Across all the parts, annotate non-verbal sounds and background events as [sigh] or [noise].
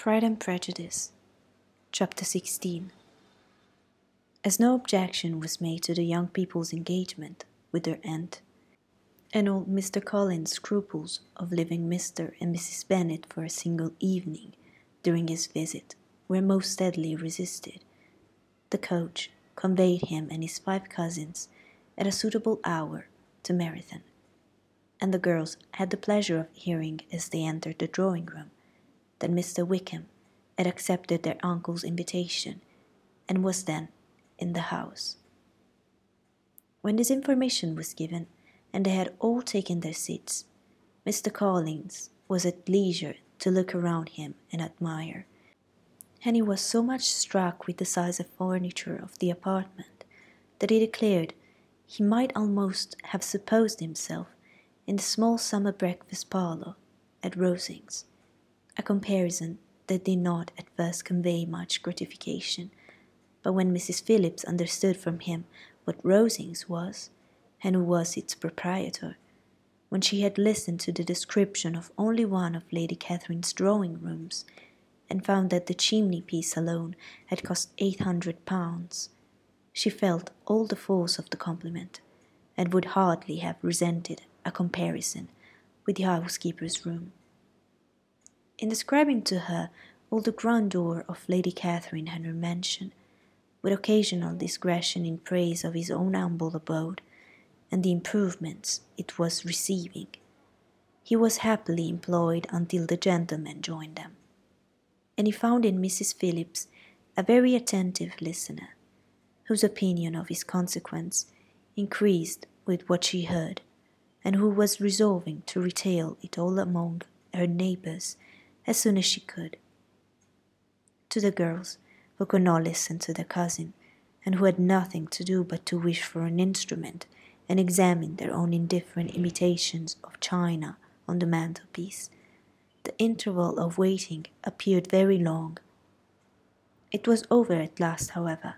Pride and Prejudice, Chapter 16 As no objection was made to the young people's engagement with their aunt, and old Mr. Collins's scruples of leaving Mr. and Mrs. Bennet for a single evening during his visit were most steadily resisted, the coach conveyed him and his five cousins at a suitable hour to Meryton, and the girls had the pleasure of hearing as they entered the drawing room that Mr. Wickham had accepted their uncle's invitation and was then in the house. When this information was given, and they had all taken their seats, Mr. Collins was at leisure to look around him and admire, and he was so much struck with the size of furniture of the apartment that he declared he might almost have supposed himself in the small summer breakfast parlour at Rosings a comparison that did not at first convey much gratification, but when Mrs. Phillips understood from him what Rosings was, and who was its proprietor, when she had listened to the description of only one of Lady Catherine's drawing rooms, and found that the chimney piece alone had cost eight hundred pounds, she felt all the force of the compliment, and would hardly have resented a comparison with the housekeeper's room. In describing to her all the grandeur of Lady Catherine Henry mansion, with occasional digression in praise of his own humble abode and the improvements it was receiving, he was happily employed until the gentlemen joined them, and he found in Mrs. Phillips a very attentive listener, whose opinion of his consequence increased with what she heard, and who was resolving to retail it all among her neighbours as soon as she could. To the girls, who could not listen to their cousin, and who had nothing to do but to wish for an instrument and examine their own indifferent imitations of china on the mantelpiece, the interval of waiting appeared very long. It was over at last, however.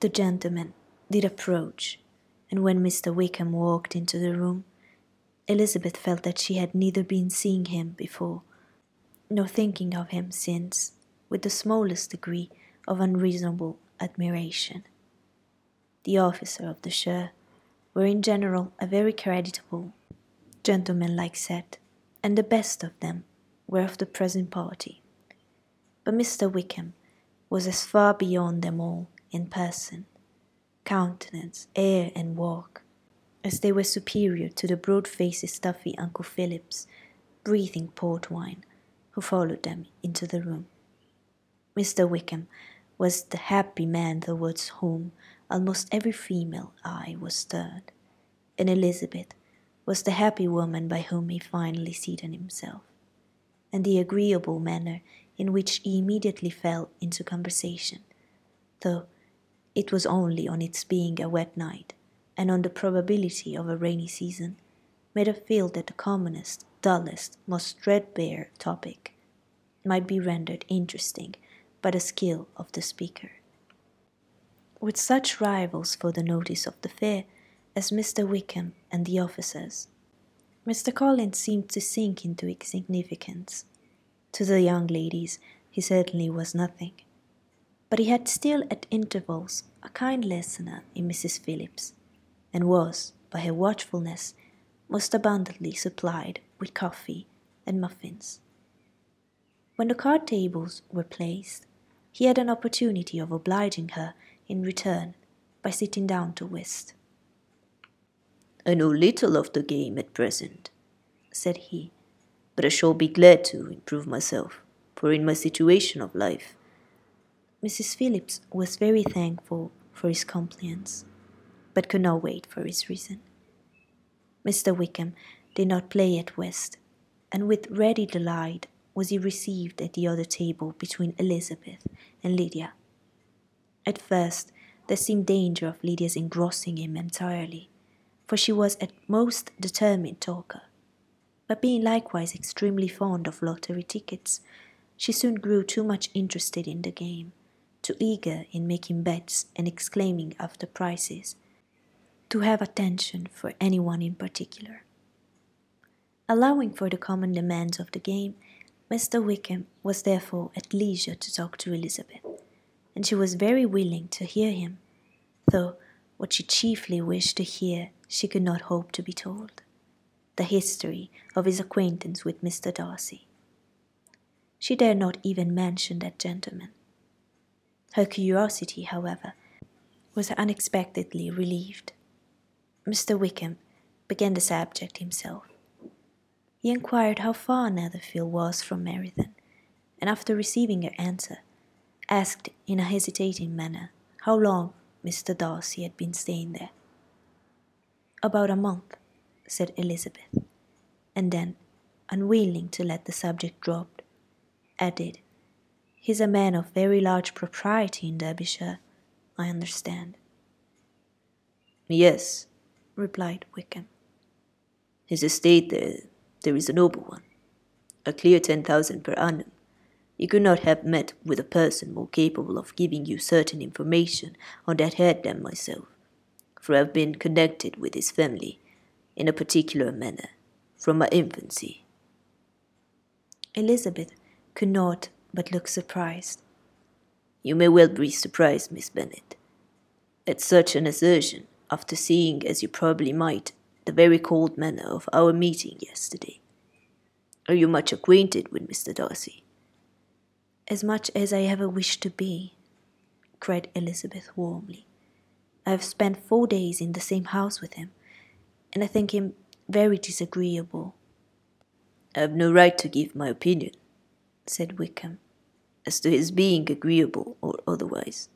The gentlemen did approach, and when Mr. Wickham walked into the room, Elizabeth felt that she had neither been seeing him before, nor thinking of him since, with the smallest degree of unreasonable admiration. The officer of the shire were in general a very creditable, gentlemanlike set, and the best of them were of the present party. But Mr. Wickham was as far beyond them all in person, countenance, air, and walk as they were superior to the broad-faced stuffy Uncle Phillips, breathing port wine, who followed them into the room. Mr. Wickham was the happy man towards whom almost every female eye was turned, and Elizabeth was the happy woman by whom he finally seated himself, and the agreeable manner in which he immediately fell into conversation, though it was only on its being a wet night and on the probability of a rainy season, made her feel that the commonest, dullest, most threadbare topic might be rendered interesting by the skill of the speaker. With such rivals for the notice of the fair as Mr. Wickham and the officers, Mr. Collins seemed to sink into insignificance. To the young ladies he certainly was nothing, but he had still at intervals a kind listener in Mrs. Phillips and was, by her watchfulness, most abundantly supplied with coffee and muffins. When the card tables were placed, he had an opportunity of obliging her in return by sitting down to whist. I know little of the game at present, said he, but I shall be glad to improve myself, for in my situation of life. Mrs. Phillips was very thankful for his compliance but could not wait for his reason. Mr. Wickham did not play at whist, and with ready delight was he received at the other table between Elizabeth and Lydia. At first there seemed danger of Lydia's engrossing him entirely, for she was a most determined talker. But being likewise extremely fond of lottery tickets, she soon grew too much interested in the game, too eager in making bets and exclaiming after prizes, to have attention for anyone in particular. Allowing for the common demands of the game, Mr. Wickham was therefore at leisure to talk to Elizabeth, and she was very willing to hear him, though what she chiefly wished to hear she could not hope to be told the history of his acquaintance with Mr. Darcy. She dared not even mention that gentleman. Her curiosity, however, was unexpectedly relieved. Mr. Wickham began the subject himself. He inquired how far Netherfield was from Meryton, and after receiving her answer, asked in a hesitating manner how long Mr. Darcy had been staying there. About a month, said Elizabeth, and then, unwilling to let the subject drop, added, He's a man of very large propriety in Derbyshire, I understand. Yes, replied Wickham. His estate there there is a noble one, a clear ten thousand per annum. You could not have met with a person more capable of giving you certain information on that head than myself, for I have been connected with his family in a particular manner from my infancy. Elizabeth could not but look surprised. You may well be surprised, Miss Bennet, at such an assertion after seeing, as you probably might, the very cold manner of our meeting yesterday. Are you much acquainted with Mr. Darcy? As much as I ever wish to be, cried Elizabeth warmly. I have spent four days in the same house with him, and I think him very disagreeable. I have no right to give my opinion, said Wickham, as to his being agreeable or otherwise.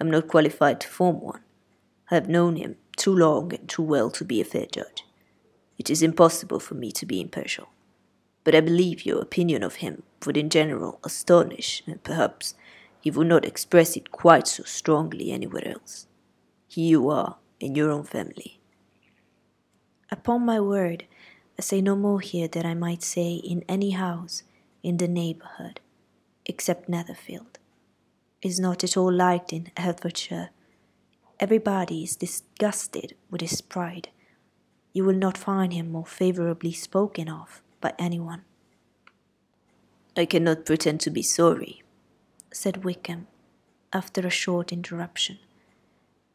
I am not qualified to form one. I have known him too long and too well to be a fair judge. It is impossible for me to be impartial. But I believe your opinion of him would in general astonish, and perhaps he would not express it quite so strongly anywhere else. Here you are, in your own family. Upon my word, I say no more here than I might say in any house in the neighbourhood, except Netherfield. Is not at all liked in Hertfordshire, Everybody is disgusted with his pride. You will not find him more favourably spoken of by anyone. I cannot pretend to be sorry, said Wickham, after a short interruption,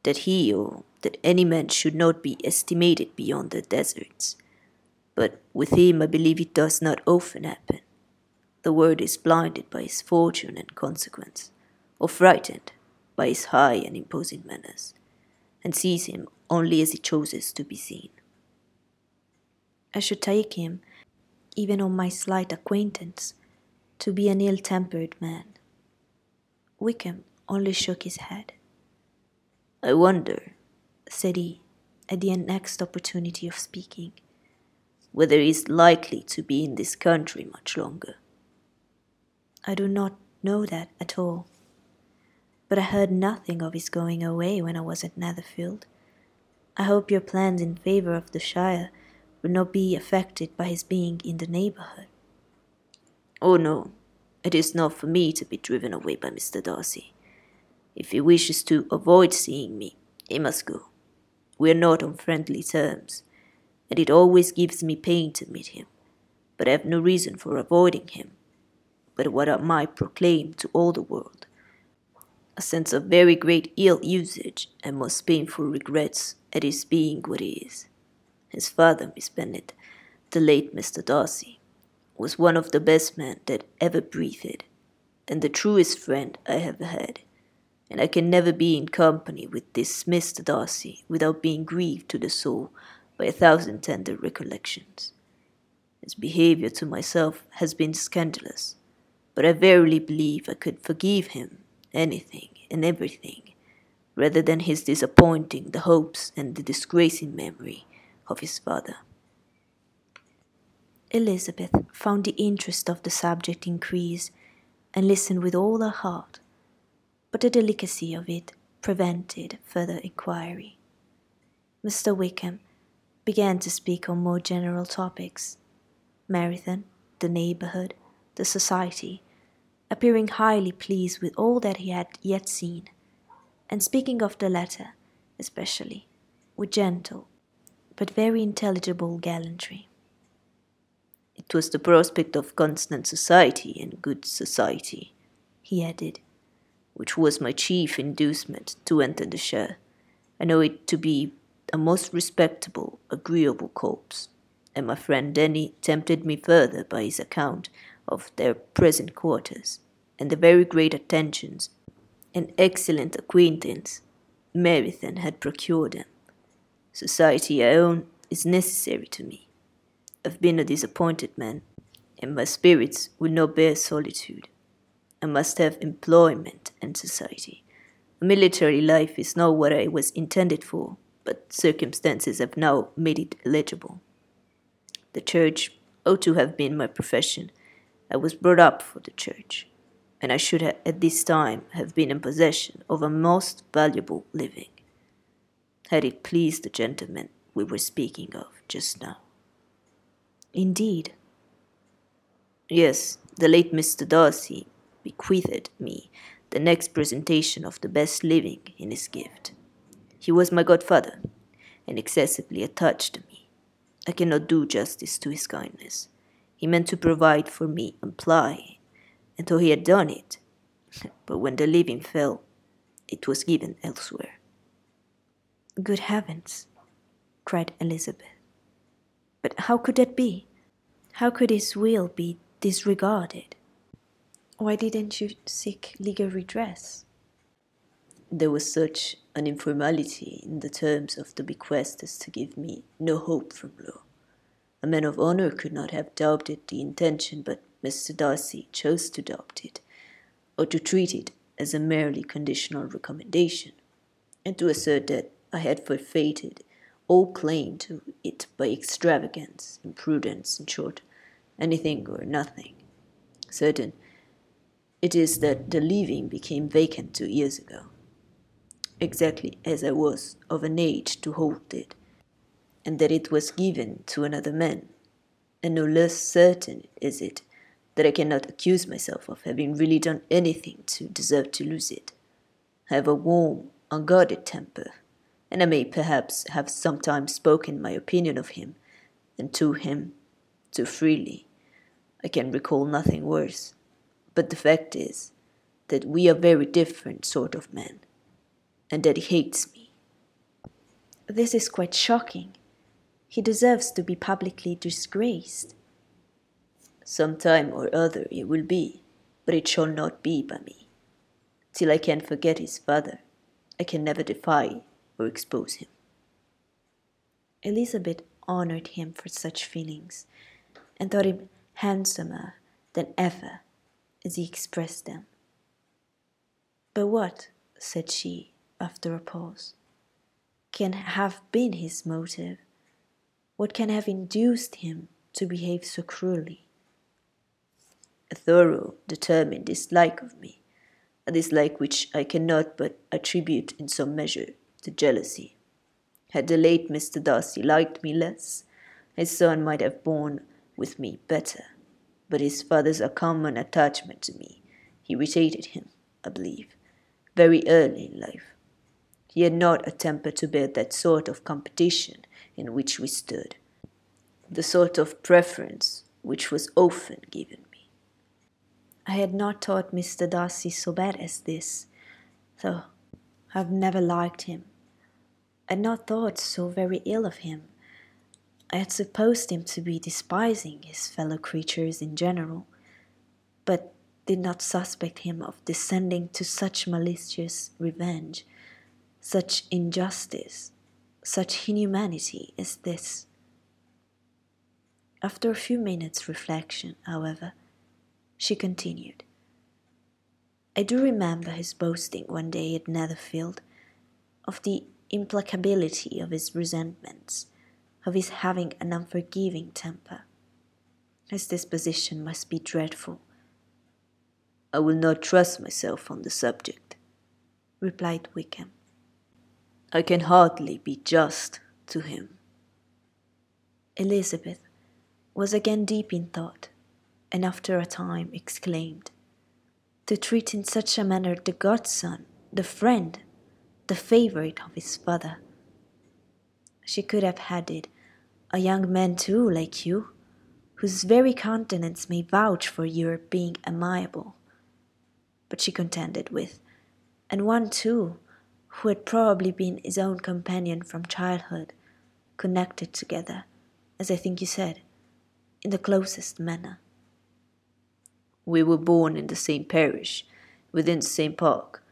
that he or that any man should not be estimated beyond the deserts. But with him I believe it does not often happen. The world is blinded by his fortune and consequence, or frightened by his high and imposing manners, and sees him only as he chooses to be seen. I should take him, even on my slight acquaintance, to be an ill tempered man. Wickham only shook his head. I wonder, said he, at the next opportunity of speaking, whether he is likely to be in this country much longer. I do not know that at all but I heard nothing of his going away when I was at Netherfield. I hope your plans in favour of the Shire will not be affected by his being in the neighbourhood. Oh no, it is not for me to be driven away by Mr. Darcy. If he wishes to avoid seeing me, he must go. We are not on friendly terms, and it always gives me pain to meet him, but I have no reason for avoiding him. But what I might proclaim to all the world a sense of very great ill usage and most painful regrets at his being what he is. His father, Miss Bennet, the late Mr. Darcy, was one of the best men that ever breathed, and the truest friend I have had, and I can never be in company with this Mr. Darcy without being grieved to the soul by a thousand tender recollections. His behaviour to myself has been scandalous, but I verily believe I could forgive him anything and everything, rather than his disappointing the hopes and the disgracing memory of his father. Elizabeth found the interest of the subject increase and listened with all her heart, but the delicacy of it prevented further inquiry. Mr. Wickham began to speak on more general topics Meryton, the neighbourhood, the society, appearing highly pleased with all that he had yet seen, and speaking of the latter, especially, with gentle but very intelligible gallantry. It was the prospect of constant society and good society, he added, which was my chief inducement to enter the shire. I know it to be a most respectable, agreeable corpse, and my friend Denny tempted me further by his account of their present quarters, and the very great attentions and excellent acquaintance Meryton had procured them. Society, I own, is necessary to me. I've been a disappointed man, and my spirits will not bear solitude. I must have employment and society. A military life is not what I was intended for, but circumstances have now made it eligible. The church ought to have been my profession. I was brought up for the church, and I should ha- at this time have been in possession of a most valuable living, had it pleased the gentleman we were speaking of just now. Indeed. Yes, the late Mr. Darcy bequeathed me the next presentation of the best living in his gift. He was my godfather, and excessively attached to me. I cannot do justice to his kindness. He meant to provide for me and and though he had done it, [laughs] but when the living fell, it was given elsewhere. Good heavens, cried Elizabeth. But how could that be? How could his will be disregarded? Why didn't you seek legal redress? There was such an informality in the terms of the bequest as to give me no hope from law. A man of honor could not have doubted the intention, but Mr. Darcy chose to adopt it, or to treat it as a merely conditional recommendation, and to assert that I had forfeited all claim to it by extravagance, imprudence, in short, anything or nothing. Certain it is that the living became vacant two years ago, exactly as I was of an age to hold it, and that it was given to another man, and no less certain is it that I cannot accuse myself of having really done anything to deserve to lose it. I have a warm, unguarded temper, and I may perhaps have sometimes spoken my opinion of him, and to him, too freely. I can recall nothing worse. But the fact is that we are very different sort of men, and that he hates me. This is quite shocking. He deserves to be publicly disgraced. Some time or other it will be, but it shall not be by me. Till I can forget his father, I can never defy or expose him. Elizabeth honored him for such feelings, and thought him handsomer than ever as he expressed them. But what, said she, after a pause, can have been his motive? What can have induced him to behave so cruelly? A thorough, determined dislike of me, a dislike which I cannot but attribute in some measure to jealousy. Had the late Mr. Darcy liked me less, his son might have borne with me better but his father's common attachment to me irritated him, I believe, very early in life. He had not a temper to bear that sort of competition in which we stood, the sort of preference which was often given. I had not thought Mr. Darcy so bad as this, though I've never liked him. I had not thought so very ill of him. I had supposed him to be despising his fellow creatures in general, but did not suspect him of descending to such malicious revenge, such injustice, such inhumanity as this. After a few minutes' reflection, however, she continued. I do remember his boasting one day at Netherfield of the implacability of his resentments of his having an unforgiving temper. His disposition must be dreadful. I will not trust myself on the subject, replied Wickham. I can hardly be just to him. Elizabeth was again deep in thought, and after a time exclaimed, To treat in such a manner the godson, the friend, the favourite of his father. She could have added, a young man too, like you, whose very countenance may vouch for your being amiable. But she contended with, and one too, who had probably been his own companion from childhood, connected together, as I think you said, in the closest manner. We were born in the same parish, within the same park.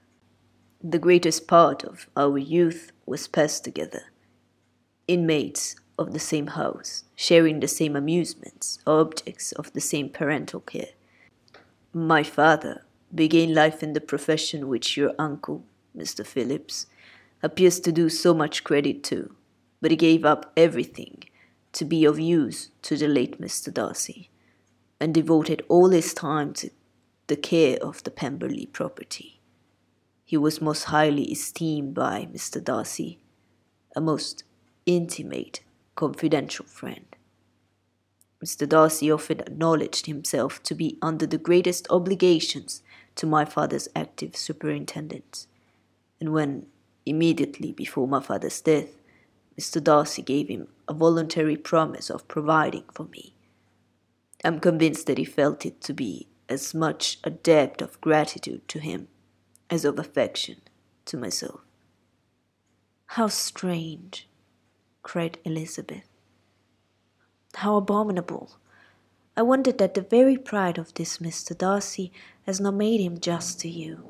The greatest part of our youth was passed together, inmates of the same house, sharing the same amusements, objects of the same parental care. My father began life in the profession which your uncle, Mr. Phillips, appears to do so much credit to, but he gave up everything to be of use to the late Mr. Darcy, and devoted all his time to the care of the Pemberley property. He was most highly esteemed by Mr. Darcy, a most intimate, confidential friend. Mr. Darcy often acknowledged himself to be under the greatest obligations to my father's active superintendence, and when, immediately before my father's death, Mr. Darcy gave him a voluntary promise of providing for me, I am convinced that he felt it to be as much a debt of gratitude to him as of affection to myself. How strange, cried Elizabeth. How abominable! I wonder that the very pride of this Mr. Darcy has not made him just to you.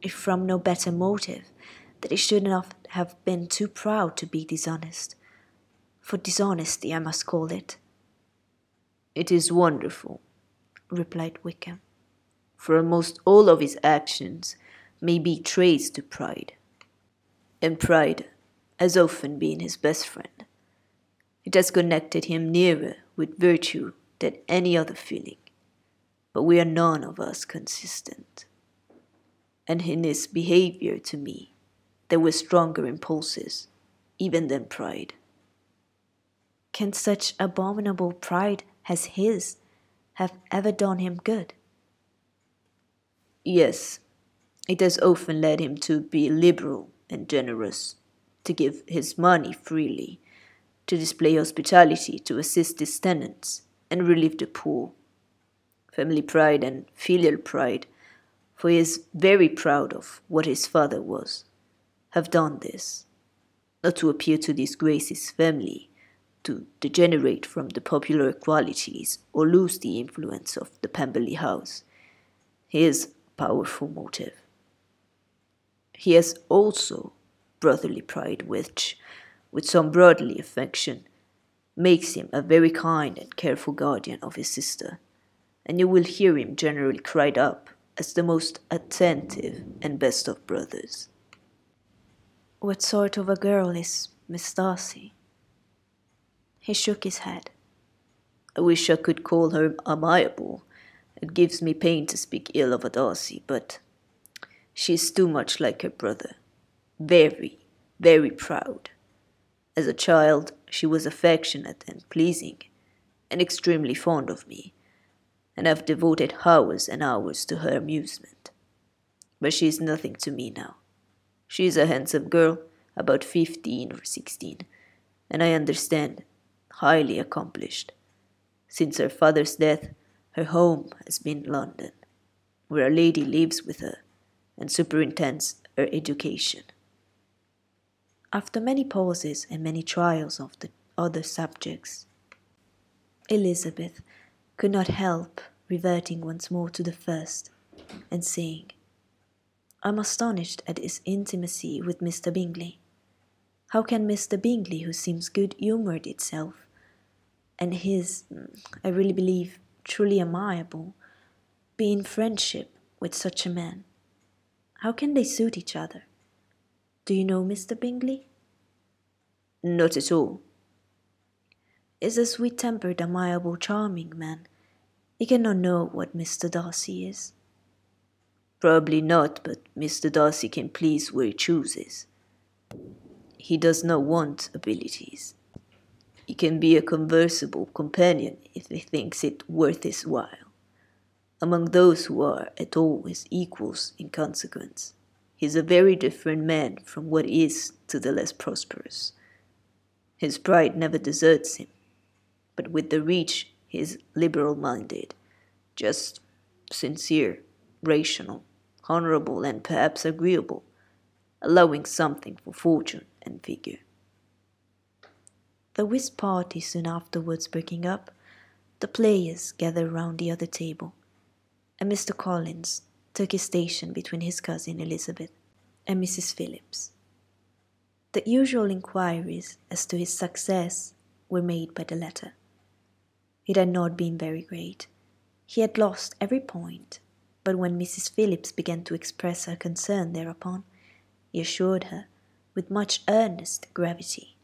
If from no better motive, that he should not have been too proud to be dishonest. For dishonesty, I must call it. It is wonderful, replied Wickham, for almost all of his actions may be traced to pride. And pride has often been his best friend. It has connected him nearer with virtue than any other feeling. But we are none of us consistent. And in his behavior to me, there were stronger impulses, even than pride. Can such abominable pride as his have ever done him good? Yes, it has often led him to be liberal and generous, to give his money freely, to display hospitality, to assist his tenants, and relieve the poor. Family pride and filial pride, for he is very proud of what his father was, have done this, not to appear to disgrace his family, to degenerate from the popular qualities or lose the influence of the Pemberley house. His powerful motive. He has also brotherly pride, which, with some brotherly affection, makes him a very kind and careful guardian of his sister, and you will hear him generally cried up as the most attentive and best of brothers. What sort of a girl is Miss Darcy? He shook his head. I wish I could call her amiable. It gives me pain to speak ill of a Darcy, but she is too much like her brother. Very, very proud. As a child, she was affectionate and pleasing, and extremely fond of me, and I've devoted hours and hours to her amusement. But she is nothing to me now. She is a handsome girl, about fifteen or sixteen, and I understand, highly accomplished. Since her father's death, her home has been London, where a lady lives with her and superintends her education. After many pauses and many trials of the other subjects, Elizabeth could not help reverting once more to the first and saying, I am astonished at his intimacy with Mr. Bingley. How can Mr. Bingley, who seems good humoured itself, and his, mm, I really believe, truly amiable, be in friendship with such a man? How can they suit each other? Do you know Mr. Bingley? Not at all. Is a sweet tempered, amiable, charming man. He cannot know what Mr. Darcy is. Probably not, but Mr. Darcy can please where he chooses. He does not want abilities. Can be a conversable companion if he thinks it worth his while. Among those who are at all his equals in consequence, he is a very different man from what is to the less prosperous. His pride never deserts him, but with the rich he is liberal minded, just sincere, rational, honorable, and perhaps agreeable, allowing something for fortune and figure. The whist party soon afterwards breaking up, the players gathered round the other table, and Mr. Collins took his station between his cousin Elizabeth and Mrs. Phillips. The usual inquiries as to his success were made by the latter. It had not been very great. He had lost every point, but when Mrs. Phillips began to express her concern thereupon, he assured her, with much earnest gravity,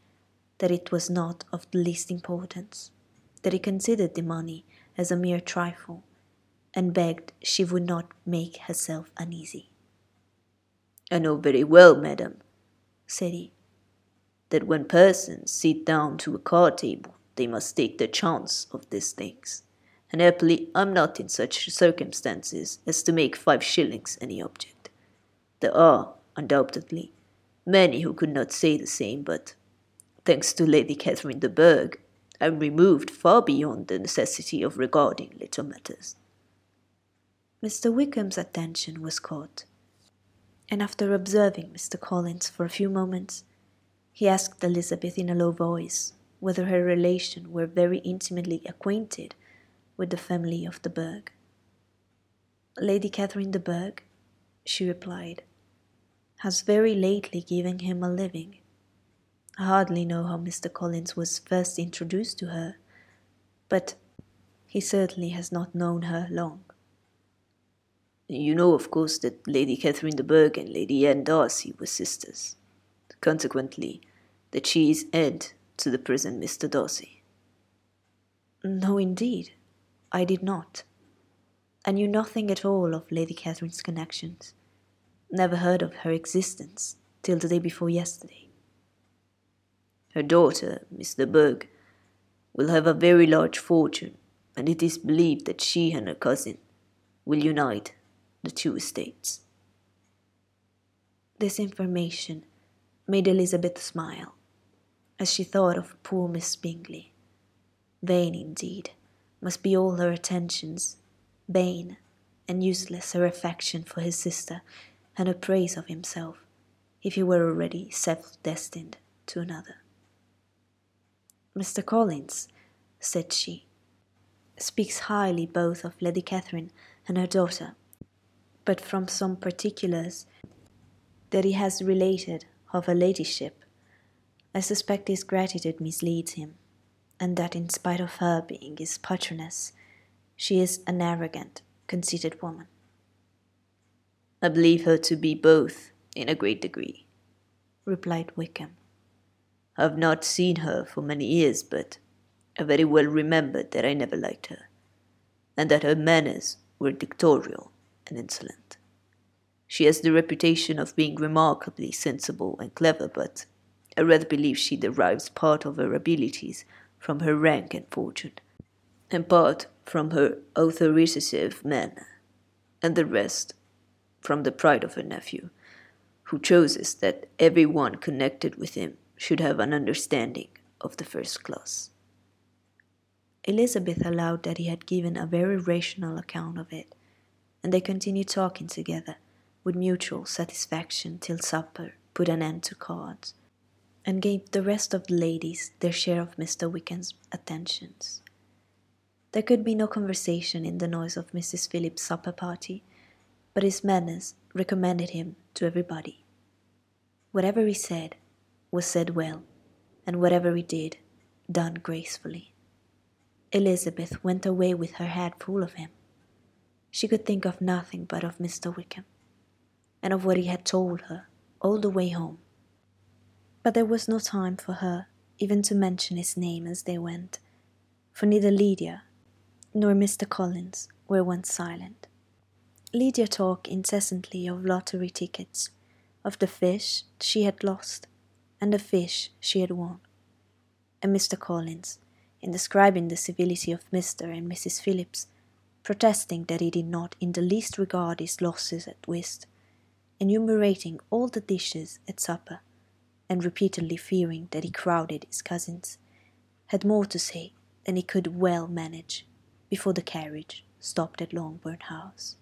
that it was not of the least importance, that he considered the money as a mere trifle, and begged she would not make herself uneasy. I know very well, madam, said he, that when persons sit down to a card table, they must take the chance of these things. And happily, I'm not in such circumstances as to make five shillings any object. There are, undoubtedly, many who could not say the same, but, thanks to Lady Catherine de Bourgh, I'm removed far beyond the necessity of regarding little matters. Mr. Wickham's attention was caught, and after observing Mr. Collins for a few moments, he asked Elizabeth in a low voice whether her relation were very intimately acquainted with the family of de Bourgh. Lady Catherine de Bourgh, she replied, has very lately given him a living. I hardly know how Mr. Collins was first introduced to her, but he certainly has not known her long. You know, of course, that Lady Catherine de Bourgh and Lady Anne Darcy were sisters consequently, that she is aunt to the present Mr. Darcy. No, indeed, I did not. I knew nothing at all of Lady Catherine's connections, never heard of her existence till the day before yesterday. Her daughter, Miss de Bourgh, will have a very large fortune, and it is believed that she and her cousin will unite the two estates. This information made Elizabeth smile as she thought of poor Miss Bingley. Vain, indeed, must be all her attentions, vain and useless her affection for his sister and her praise of himself, if he were already self destined to another. Mr. Collins, said she, speaks highly both of Lady Catherine and her daughter, but from some particulars that he has related of her ladyship. I suspect his gratitude misleads him, and that in spite of her being his patroness, she is an arrogant, conceited woman. I believe her to be both in a great degree, replied Wickham. I have not seen her for many years, but I very well remember that I never liked her, and that her manners were dictatorial and insolent. She has the reputation of being remarkably sensible and clever, but I rather believe she derives part of her abilities from her rank and fortune, and part from her authoritative manner, and the rest from the pride of her nephew, who chooses that every one connected with him should have an understanding of the first class. Elizabeth allowed that he had given a very rational account of it, and they continued talking together with mutual satisfaction till supper put an end to cards, and gave the rest of the ladies their share of Mr. Wickham's attentions. There could be no conversation in the noise of Mrs. Phillips's supper party, but his manners recommended him to everybody. Whatever he said was said well, and whatever he did, done gracefully. Elizabeth went away with her head full of him. She could think of nothing but of Mr. Wickham and of what he had told her all the way home. But there was no time for her even to mention his name as they went, for neither Lydia nor Mr. Collins were once silent. Lydia talked incessantly of lottery tickets, of the fish she had lost, and the fish she had won. And Mr. Collins, in describing the civility of Mr. and Mrs. Phillips, protesting that he did not in the least regard his losses at whist, enumerating all the dishes at supper, and repeatedly fearing that he crowded his cousins, had more to say than he could well manage before the carriage stopped at Longbourn House.